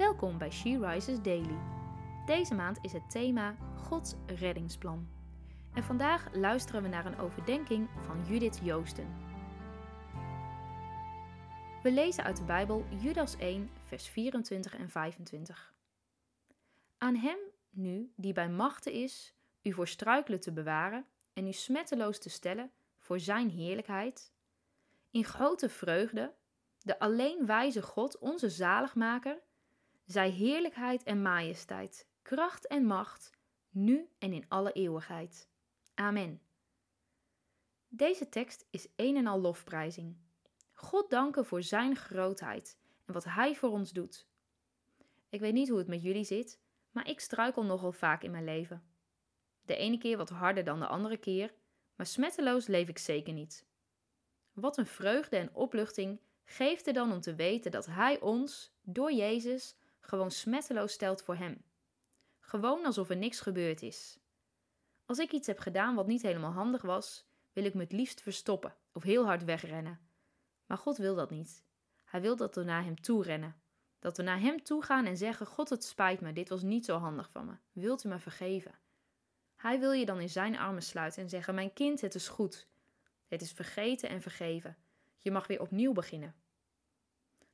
Welkom bij She Rises Daily. Deze maand is het thema Gods reddingsplan. En vandaag luisteren we naar een overdenking van Judith Joosten. We lezen uit de Bijbel Judas 1, vers 24 en 25. Aan hem nu, die bij machten is, u voor struikelen te bewaren en u smetteloos te stellen voor zijn heerlijkheid, in grote vreugde, de alleen wijze God, onze zaligmaker, zij heerlijkheid en majesteit, kracht en macht, nu en in alle eeuwigheid. Amen. Deze tekst is een en al lofprijzing. God danken voor Zijn grootheid en wat Hij voor ons doet. Ik weet niet hoe het met jullie zit, maar ik struikel nogal vaak in mijn leven. De ene keer wat harder dan de andere keer, maar smetteloos leef ik zeker niet. Wat een vreugde en opluchting geeft er dan om te weten dat Hij ons, door Jezus, gewoon smetteloos stelt voor Hem. Gewoon alsof er niks gebeurd is. Als ik iets heb gedaan wat niet helemaal handig was, wil ik me het liefst verstoppen of heel hard wegrennen. Maar God wil dat niet. Hij wil dat we naar Hem toe rennen. Dat we naar Hem toe gaan en zeggen: God, het spijt me, dit was niet zo handig van me. Wilt u me vergeven? Hij wil je dan in Zijn armen sluiten en zeggen: Mijn kind, het is goed. Het is vergeten en vergeven. Je mag weer opnieuw beginnen.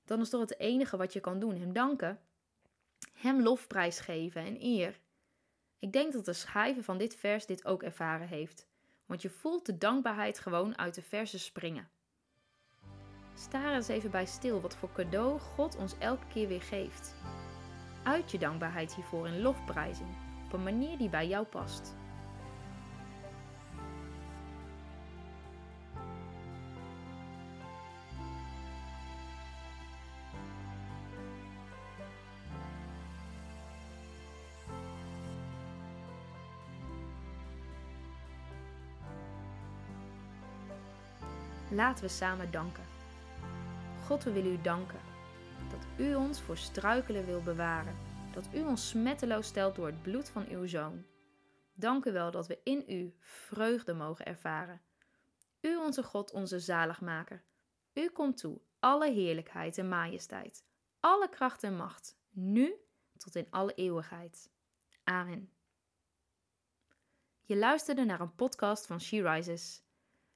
Dan is toch het enige wat je kan doen: Hem danken, Hem lofprijs geven en eer. Ik denk dat de schrijver van dit vers dit ook ervaren heeft, want je voelt de dankbaarheid gewoon uit de versen springen. Sta er eens even bij stil wat voor cadeau God ons elke keer weer geeft. Uit je dankbaarheid hiervoor in lofprijzing, op een manier die bij jou past. Laten we samen danken. God, we willen u danken dat u ons voor struikelen wil bewaren, dat u ons smetteloos stelt door het bloed van uw zoon. Dank u wel dat we in u vreugde mogen ervaren. U, onze God, onze zaligmaker. U komt toe alle heerlijkheid en majesteit, alle kracht en macht, nu tot in alle eeuwigheid. Amen. Je luisterde naar een podcast van She Rises.